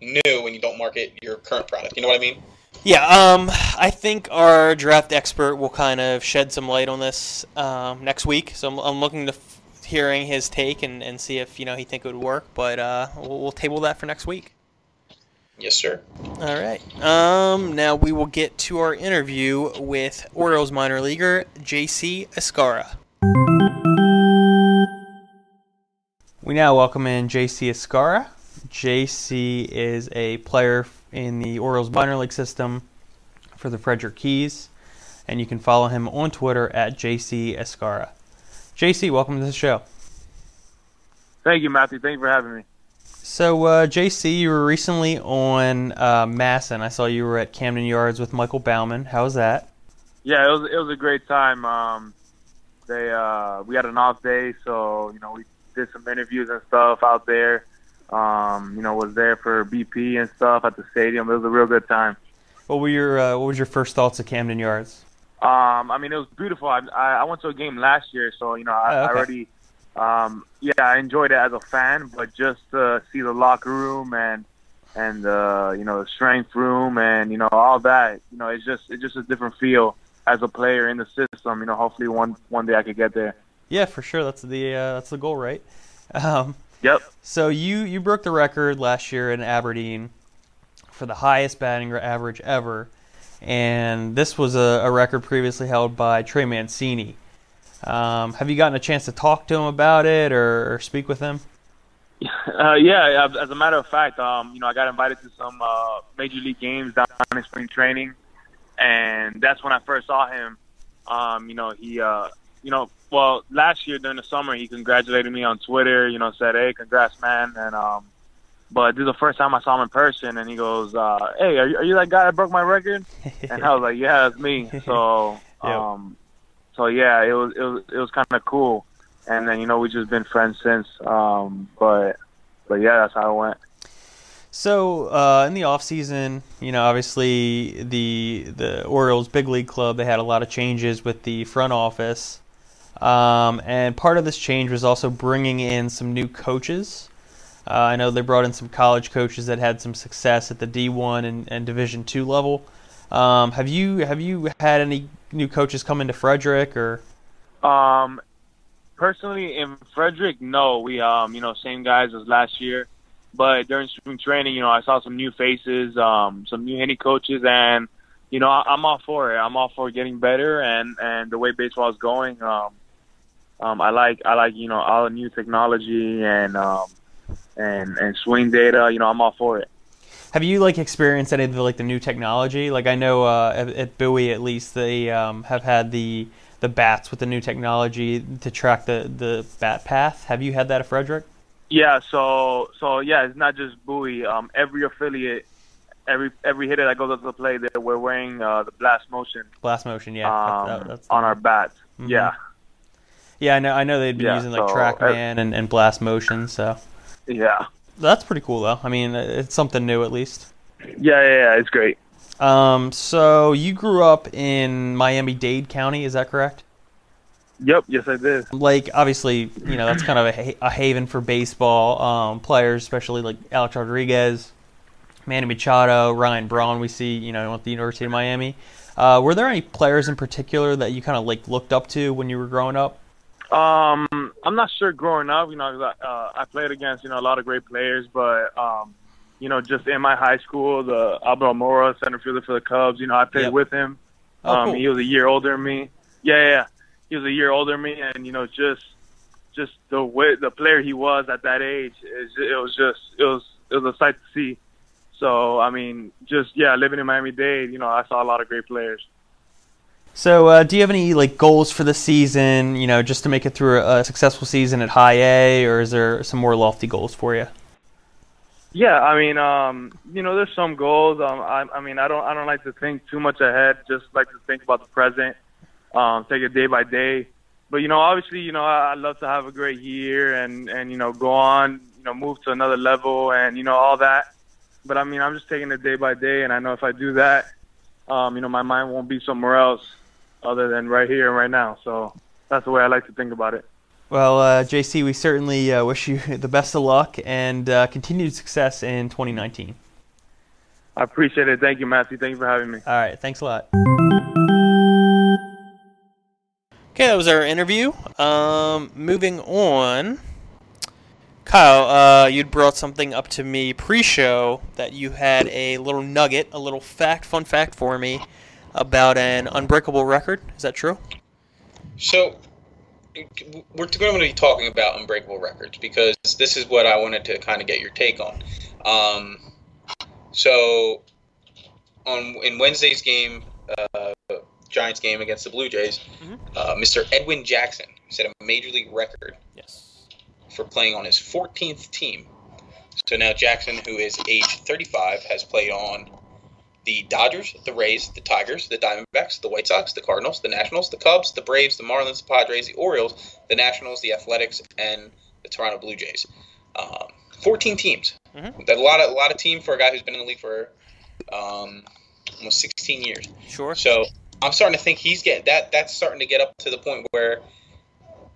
new when you don't market your current product? You know what I mean? Yeah, um, I think our draft expert will kind of shed some light on this um, next week. So I'm, I'm looking to f- hearing his take and, and see if you know he think it would work. But uh, we'll, we'll table that for next week. Yes, sir. All right. Um, now we will get to our interview with Orioles minor leaguer J.C. Escarra. We now welcome in J.C. Escarra. J.C. is a player in the Orioles minor league system for the Frederick Keys, and you can follow him on Twitter at J.C. Escarra. J.C., welcome to the show. Thank you, Matthew. Thank you for having me. So, uh, JC, you were recently on uh, MASN. I saw you were at Camden Yards with Michael Bauman. How was that? Yeah, it was it was a great time. Um, they uh, we had an off day, so you know we did some interviews and stuff out there. Um, you know, was there for BP and stuff at the stadium. It was a real good time. What were your uh, What was your first thoughts of Camden Yards? Um, I mean, it was beautiful. I, I I went to a game last year, so you know I, Oh, okay. I already, um, yeah, I enjoyed it as a fan. But just to see the locker room and and uh, you know the strength room and you know all that, you know, it's just it's just a different feel as a player in the system. You know, hopefully one one day I could get there. Yeah, for sure. That's the uh, that's the goal, right? Um, Yep. so you you broke the record last year in Aberdeen for the highest batting average ever, and this was a, a record previously held by Trey Mancini. Um, have you gotten a chance to talk to him about it or, or speak with him? Uh, yeah, as a matter of fact, um, you know, I got invited to some uh, major league games down in spring training, and that's when I first saw him. Um, you know, he, uh, you know, well, last year during the summer, he congratulated me on Twitter. You know, said, "Hey, congrats, man!" And um, but this is the first time I saw him in person, and he goes, uh, "Hey, are you, are you that guy that broke my record?" and I was like, "Yeah, it's me." So, um, so yeah, it was it was it was kind of cool. And then you know we've just been friends since. Um, but but yeah, that's how it went. So uh, in the off season, you know, obviously the the Orioles big league club they had a lot of changes with the front office, um, and part of this change was also bringing in some new coaches. Uh, I know they brought in some college coaches that had some success at the D1 and, and Division two level. Um, have you have you had any new coaches coming to Frederick or? Um, personally, in Frederick, no, we um you know same guys as last year. But during spring training, you know, I saw some new faces, um, some new hitting coaches, and you know, I, I'm all for it. I'm all for getting better and and the way baseball is going. Um, um, I like I like you know all the new technology and um, and and swing data. You know, I'm all for it. Have you like experienced any of the like the new technology? Like I know uh, at, at Bowie at least they um, have had the the bats with the new technology to track the the bat path. Have you had that at Frederick? Yeah, so so yeah, it's not just Bowie. Um, every affiliate, every every hitter that goes up to the plate, they we're wearing uh, the blast motion Blast motion, yeah. um, that- that's- on our bats. Mhm. Yeah, yeah, I know. I know they'd be Yeah, using like so, TrackMan and, and blast motion. So yeah, that's pretty cool though. I mean, it's something new at least. yeah, yeah, yeah. It's great. Um, so you grew up in Miami-Dade County, is that correct? Yep, yes, I did. like obviously you know that's kind of a, a haven for baseball um, players, especially like Alex Rodriguez, Manny Machado, Ryan Braun. We see you know at the University of Miami. Uh, were there any players in particular that you kind of like looked up to when you were growing up? Um, I'm not sure growing up. You know, uh, I played against you know a lot of great players, but um, you know, just in my high school, the Albert Almora, center fielder for the Cubs. You know, I played Yep. with him. Oh, um, cool. he was a year older than me. Yeah, yeah. He was a year older than me, and you know, just just the way the player he was at that age, it, it was just it was it was a sight to see. So I mean, just yeah, living in Miami Dade, you know, I saw a lot of great players. So, uh, do you have any like goals for the season? You know, just to make it through a, a successful season at High A, or is there some more lofty goals for you? Yeah, I mean, um, you know, there's some goals. Um, I, I mean, I don't, I don't like to think too much ahead. Just like to think about the present, um, take it day by day. But you know, obviously, you know, I, I'd love to have a great year and and you know, go on, you know, move to another level and you know all that. But I mean, I'm just taking it day by day, and I know if I do that, um, you know, my mind won't be somewhere else other than right here and right now. So that's the way I like to think about it. Well, uh, JC, we certainly uh, wish you the best of luck and uh, continued success in 2019. I appreciate it. Thank you, Matthew. Thank you for having me. All right, thanks a lot. Okay, that was our interview. Um, moving on, Kyle, uh, you'd brought something up to me pre-show that you had a little nugget, a little fact, fun fact for me about an unbreakable record. Is that true? So we're going to be talking about unbreakable records because this is what I wanted to kind of get your take on. Um, so on in Wednesday's game, uh, Giants game against the Blue Jays, Mhm. uh, Mr. Edwin Jackson set a major league record Yes. for playing on his 14th team. So now Jackson, who is age 35, has played on the Dodgers, the Rays, the Tigers, the Diamondbacks, the White Sox, the Cardinals, the Nationals, the Cubs, the Braves, the Marlins, the Padres, the Orioles, the Nationals, the Athletics, and the Toronto Blue Jays. Um, 14 teams. Mhm. That's a lot of a lot of team for a guy who's been in the league for um, almost 16 years. Sure. So I'm starting to think he's getting that. That's starting to get up to the point where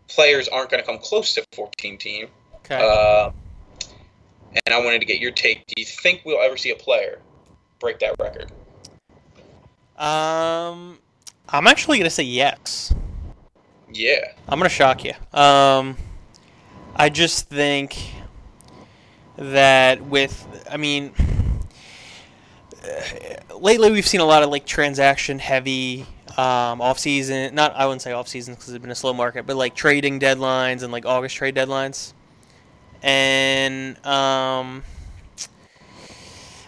players aren't going to come close to 14 team. Okay. Uh, and I wanted to get your take. Do you think we'll ever see a player break that record? um, I'm actually gonna say yes. Yeah. I'm gonna shock you. Um, I just think that with, I mean, uh, lately we've seen a lot of like transaction heavy um, off season. Not I wouldn't say off season because it's been a slow market, but like trading deadlines and like August trade deadlines. And um,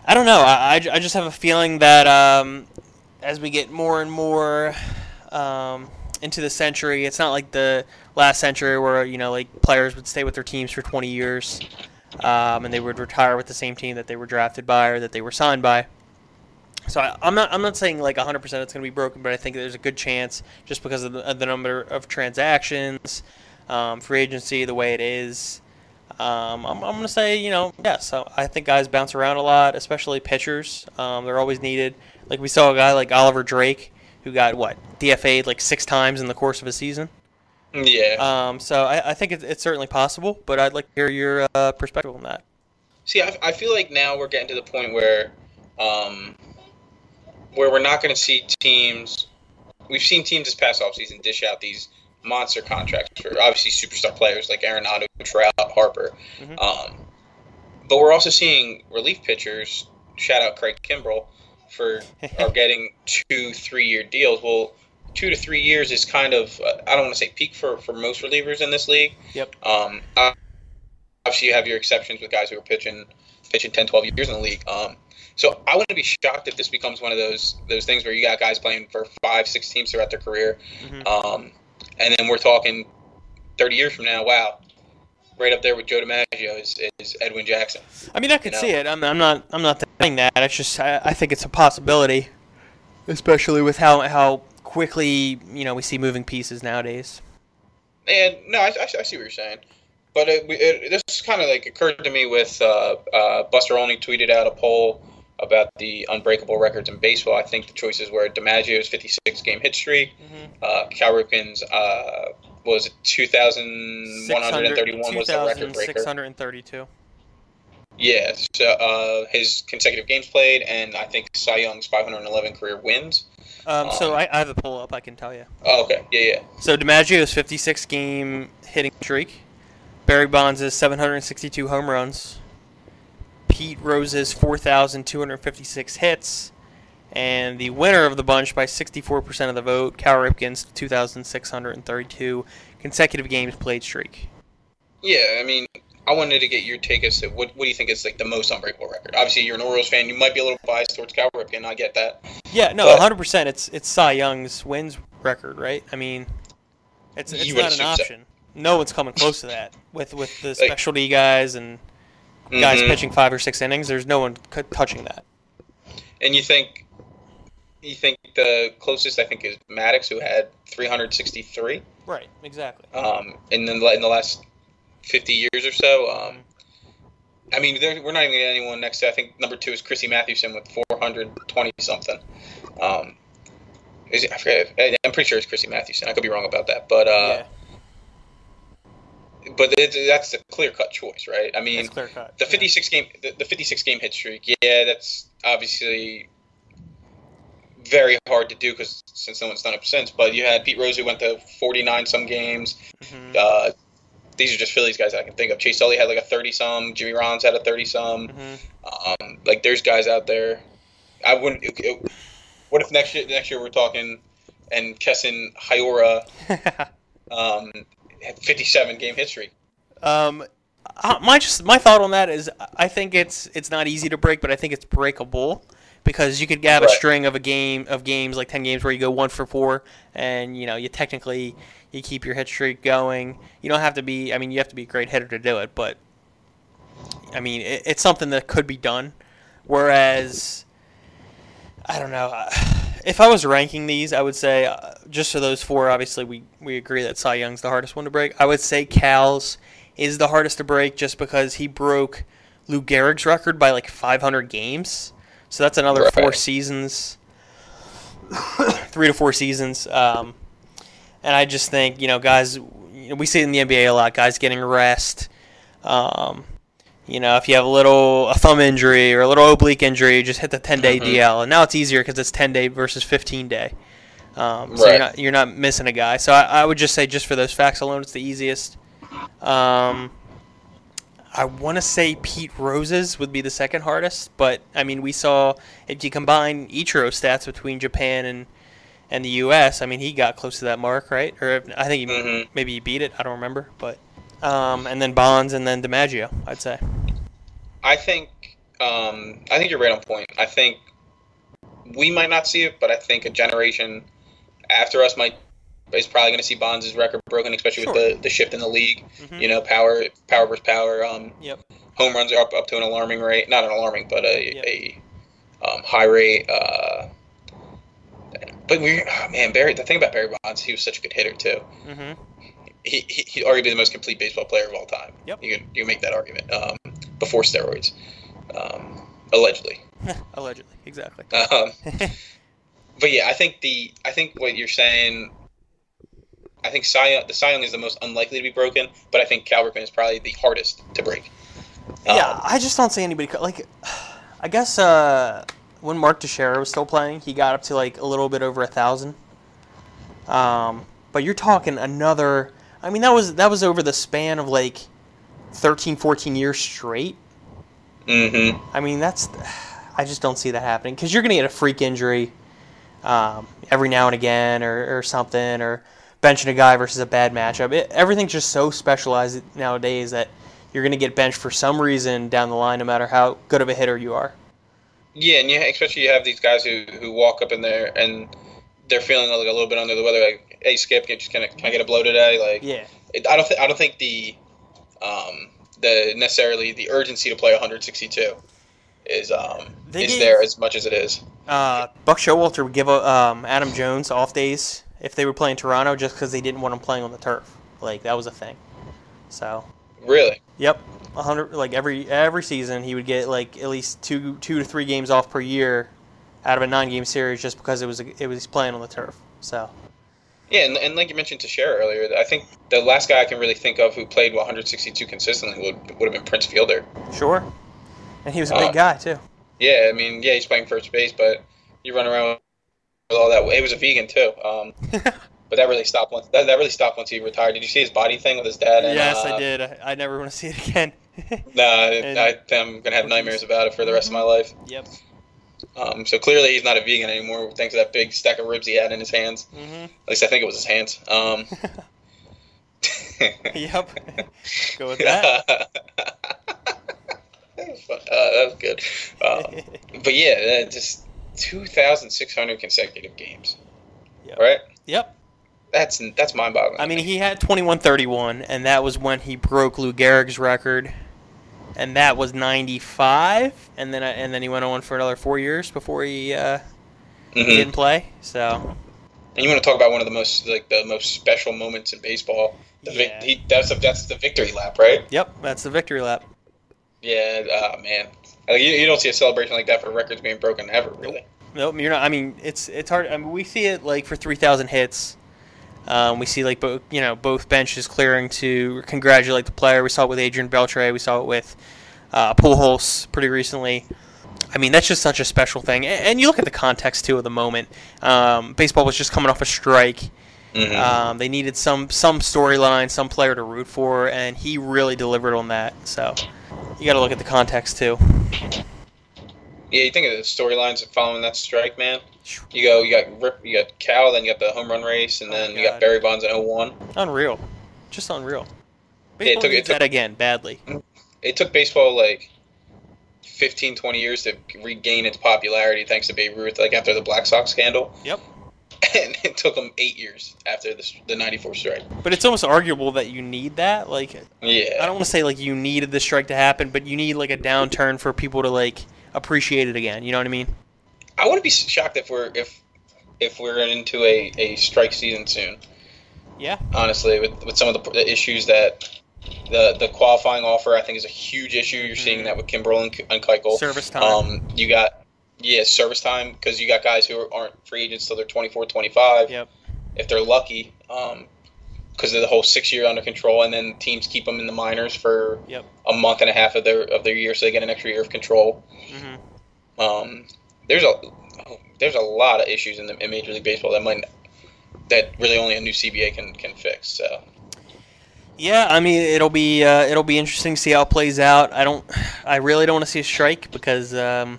I don't know. I, I, I just have a feeling that um, as we get more and more um, into the century, it's not like the last century where you know like players would stay with their teams for 20 years um, and they would retire with the same team that they were drafted by or that they were signed by. So I, I'm not I'm not saying like 100% it's going to be broken, but I think there's a good chance just because of the, of the number of transactions, um, free agency, the way it is. Um, I'm, I'm going to say, you know, yes. So I think guys bounce around a lot, especially pitchers. Um, they're always needed. Like we saw a guy like Oliver Drake who got what DFA'd like six times in the course of a season. Yeah. Um, so I, I think it's, it's certainly possible, but I'd like to hear your uh, perspective on that. See, I, I feel like now we're getting to the point where, um, where we're not going to see teams. We've seen teams this past offseason dish out these monster contracts for obviously superstar players like Arenado, Trout, Harper. Mhm. Um, but we're also seeing relief pitchers. Shout out Craig Kimbrel for are getting two, three year deals. Well, two to three years is kind of uh, I don't want to say peak for for most relievers in this league. Yep. Um, obviously you have your exceptions with guys who are pitching pitching 10, 12 years in the league. Um, so I wouldn't be shocked if this becomes one of those those things where you got guys playing for five, six teams throughout their career, Mhm. um, and then we're talking 30 years from now. Wow, right up there with Joe DiMaggio is, is Edwin Jackson. I mean, I could You see it. I'm, I'm not. I'm not denying that. It's just I, I think it's a possibility, especially with how how quickly you know we see moving pieces nowadays. And no, I, I, I see what you're saying, but it, it, this kind of like occurred to me with uh, uh, Buster Olney tweeted out a poll about the unbreakable records in baseball. I think the choices were DiMaggio's 56 game hit streak, uh, Cal Ripken's uh, was it 2,131 was the record breaker. 632. Yeah, so uh, his consecutive games played, and I think Cy Young's 511 career wins. Um, so Um, I, I have a pull up. I can tell you. Oh, okay, yeah, yeah. So DiMaggio's 56 game hitting streak. Barry Bonds' 762 home runs. Pete Rose's 4,256 hits. And the winner of the bunch by 64% of the vote, Cal Ripken's 2,632 consecutive games played streak. Yeah, I mean, I wanted to get your take as to what, what do you think is like the most unbreakable record? Obviously, you're an Orioles fan. You might be a little biased towards Cal Ripken. I get that. Yeah, no, But- 100%. It's it's Cy Young's wins record, right? I mean, it's it's not an assume so. option. No one's coming close to that with with the Like- specialty guys and guys Mhm. pitching five or six innings. There's no one c- touching that. And you think you think the closest I think is Maddux, who had 363 Right, exactly. um, in the in the last 50 years or so. Um, I mean, there, we're not even getting anyone next to. I think number two is Christy Mathewson with 420 something. Um, is it, I forget. I'm pretty sure it's Christy Mathewson. I could be wrong about that, but uh, yeah, but it, that's a clear cut choice, right? I mean, it's clear cut. the 56 game the, the 56 game hit streak yeah that's obviously very hard to do because since no one's done it since but you had pete rose who went to 49 some games Mhm. uh, these are just phillies guys i can think of chase Utley had like a 30 some jimmy rollins had a 30 some Mhm. um, like there's guys out there i wouldn't it- it- what if next year next year we're talking and Keston Hiura um, 57 game history. um, uh, my just my thought on that is I think it's it's not easy to break, but I think it's breakable because you could have a string of a game of games like ten games where you go one for four, and you know you technically you keep your hit streak going. You don't have to be. I mean, you have to be a great hitter to do it, but I mean it, it's something that could be done. Whereas I don't know. uh, If I was ranking these, I would say uh, just for those four. Obviously, we we agree that Cy Young's the hardest one to break. I would say Cal's is the hardest to break just because he broke Lou Gehrig's record by like 500 games. So that's another four seasons, three to four seasons. Um, and I just think you know, guys, you know, we see it in the NBA a lot. Guys getting rest. Um, you know, if you have a little a thumb injury or a little oblique injury, just hit the 10 day Mhm. DL. And now it's easier because it's 10 day versus 15 day. Um, so you're not you're not missing a guy. So I, I would just say just for those facts alone, it's the easiest. Um, I want to say Pete Rose's would be the second hardest, but I mean, we saw if you combine Ichiro stats between Japan and and the U.S., I mean, he got close to that mark, right? Or I think he, Mhm. maybe he beat it. I don't remember, but um, and then Bonds and then DiMaggio, I'd say. I think um, I think you're right on point. I think we might not see it, but I think a generation after us might is probably going to see Bonds' record broken, especially Sure. with the, the shift in the league. Mhm. You know, power power versus power. Um, Yep. home runs are up up to an alarming rate. Not an alarming, but a, Yep. a um, high rate. Uh, but we, oh man, Barry. The thing about Barry Bonds, he was such a good hitter too. Mm-hmm. He, he he'd arguably be the most complete baseball player of all time. Yep. You can you make that argument. Um, before steroids, um, allegedly. Allegedly, exactly. Um, but yeah, I think the I think what you're saying. I think Cy Young, the Cy Young is the most unlikely to be broken, but I think Cal Ripken is probably the hardest to break. Yeah, Um, I just don't see anybody like. I guess uh, when Mark Teixeira was still playing, he got up to like a little bit over a thousand. Um, but you're talking another. I mean, that was that was over the span of like 13, 14 years straight. Mm-hmm. I mean, that's. I just don't see that happening because you're gonna get a freak injury um, every now and again, or, or something, or benching a guy versus a bad matchup. It, everything's just so specialized nowadays that you're gonna get benched for some reason down the line, no matter how good of a hitter you are. Yeah, and you especially you have these guys who, who walk up in there and they're feeling like a little bit under the weather. Like, hey, Skip, can, just, can, I, can I get a blow today? Like, Yeah, it, I don't th- I don't think the um, the necessarily the urgency to play 162 is um They is gave- there as much as it is. uh, Buck Showalter would give um, Adam Jones off days if they were playing Toronto, just because they didn't want him playing on the turf. Like that was a thing. So Really? Yep, a hundred like every every season he would get like at least two two to three games off per year out of a nine game series just because it was it was playing on the turf. So Yeah, and, and like you mentioned to share earlier, I think the last guy I can really think of who played 162 consistently would would have been Prince Fielder. sure, and he was a Uh, big guy too. Yeah, I mean, yeah, he's playing first base, but you run around with all that. He was a vegan too. Um, but that really stopped once. That, that really stopped once he retired. Did you see his body thing with his dad? And, yes, uh, I did. I, I never want to see it again. Nah, And- I, I'm gonna have nightmares about it for the rest of my life. yep. Um, so clearly he's not a vegan anymore, thanks to that big stack of ribs he had in his hands. hmm At least I think it was his hands. Um, Yep. Go with that. Uh, that was good. Um, but yeah, just 2,600 consecutive games. Yep. Right? Yep. That's that's mind-boggling. I mean, he had 21-31, and that was when he broke Lou Gehrig's record, and that was 95, and then and then he went on for another four years before he uh, Mhm. didn't play. So And you want to talk about one of the most like the most special moments in baseball? The vic- Yeah. he, that's the that's the victory lap, right? Yep, that's the victory lap. Yeah. Oh man, like, you, you don't see a celebration like that for records being broken ever, really. Nope, you're not. I mean, it's it's hard. I mean, we see it like for three thousand hits. Um, we see like both you know both benches clearing to congratulate the player. We saw it with Adrian Beltre. We saw it with uh, Pujols pretty recently. I mean, that's just such a special thing. And, and you look at the context too of the moment. Um, baseball was just coming off a strike. Mhm. Um, they needed some some storyline, some player to root for, and he really delivered on that. So you got to look at the context too. Yeah, you think of the storylines of following that strike, man. You go, you got Rip, you got Cal, then you got the home run race, and Oh, then my you got Barry Bonds in 01. Unreal, just unreal. Yeah, it Baseball took- it took- that again badly. It took baseball like 15, 20 years to regain its popularity thanks to Babe Ruth, like after the Black Sox scandal. Yep. And it took them eight years after the, the 94 strike. But it's almost arguable that you need that. Like, Yeah. I don't want to say like you needed the strike to happen, but you need like a downturn for people to like appreciate it again. You know what I mean? I wouldn't be shocked if we're if if we're into a, a strike season soon. Yeah. Honestly, with, with some of the, the issues that the the qualifying offer, I think is a huge issue. You're seeing that with Kimbrel and, and Keuchel. Service time. Um, you got yeah service time because you got guys who aren't free agents till they're 24, 25. Yep. If they're lucky, um, because of the whole six year under control, and then teams keep them in the minors for Yep. a month and a half of their of their year, so they get an extra year of control. hmm Um, there's a there's a lot of issues in the in Major League Baseball that might that really only a new CBA can can fix. So Yeah, I mean it'll be uh, it'll be interesting to see how it plays out. I don't, I really don't want to see a strike because, um,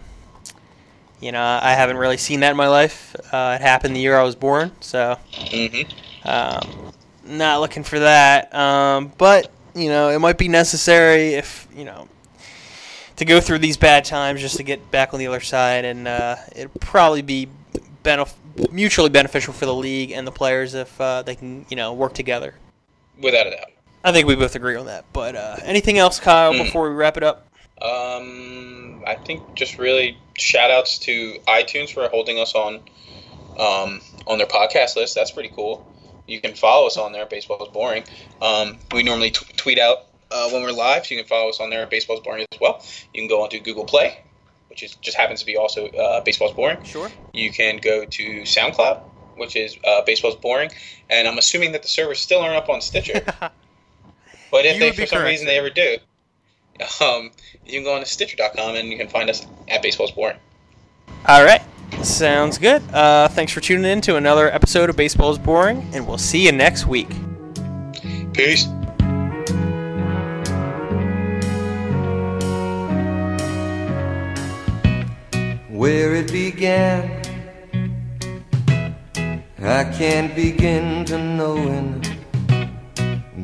you know, I haven't really seen that in my life. Uh, it happened the year I was born, so hmm um, not looking for that. Um, but you know, it might be necessary if you know to go through these bad times just to get back on the other side, and uh, it'll probably be benef- mutually beneficial for the league and the players if uh, they can you know work together. Without a doubt. I think we both agree on that. But uh, anything else, Kyle, Hmm. before we wrap it up? Um, I think just really shout outs to iTunes for holding us on um, on their podcast list. That's pretty cool. You can follow us on there. Baseball is boring. Um, we normally t- tweet out uh, when we're live, so you can follow us on there. Baseball is boring as well. You can go onto Google Play, which is just happens to be also uh, Baseball is boring. Sure. You can go to SoundCloud, which is uh, Baseball's Boring, and I'm assuming that the servers still aren't up on Stitcher. but if You they, for some correct, reason, they ever do, um, you can go on to Stitcher.com and you can find us at Baseball's Boring. All right. Sounds good. Uh, thanks for tuning in to another episode of Baseball is Boring, and we'll see you next week. Peace. where it began. I can't begin to knowing,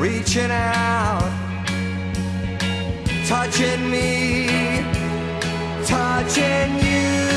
reaching out, touching me, touching you.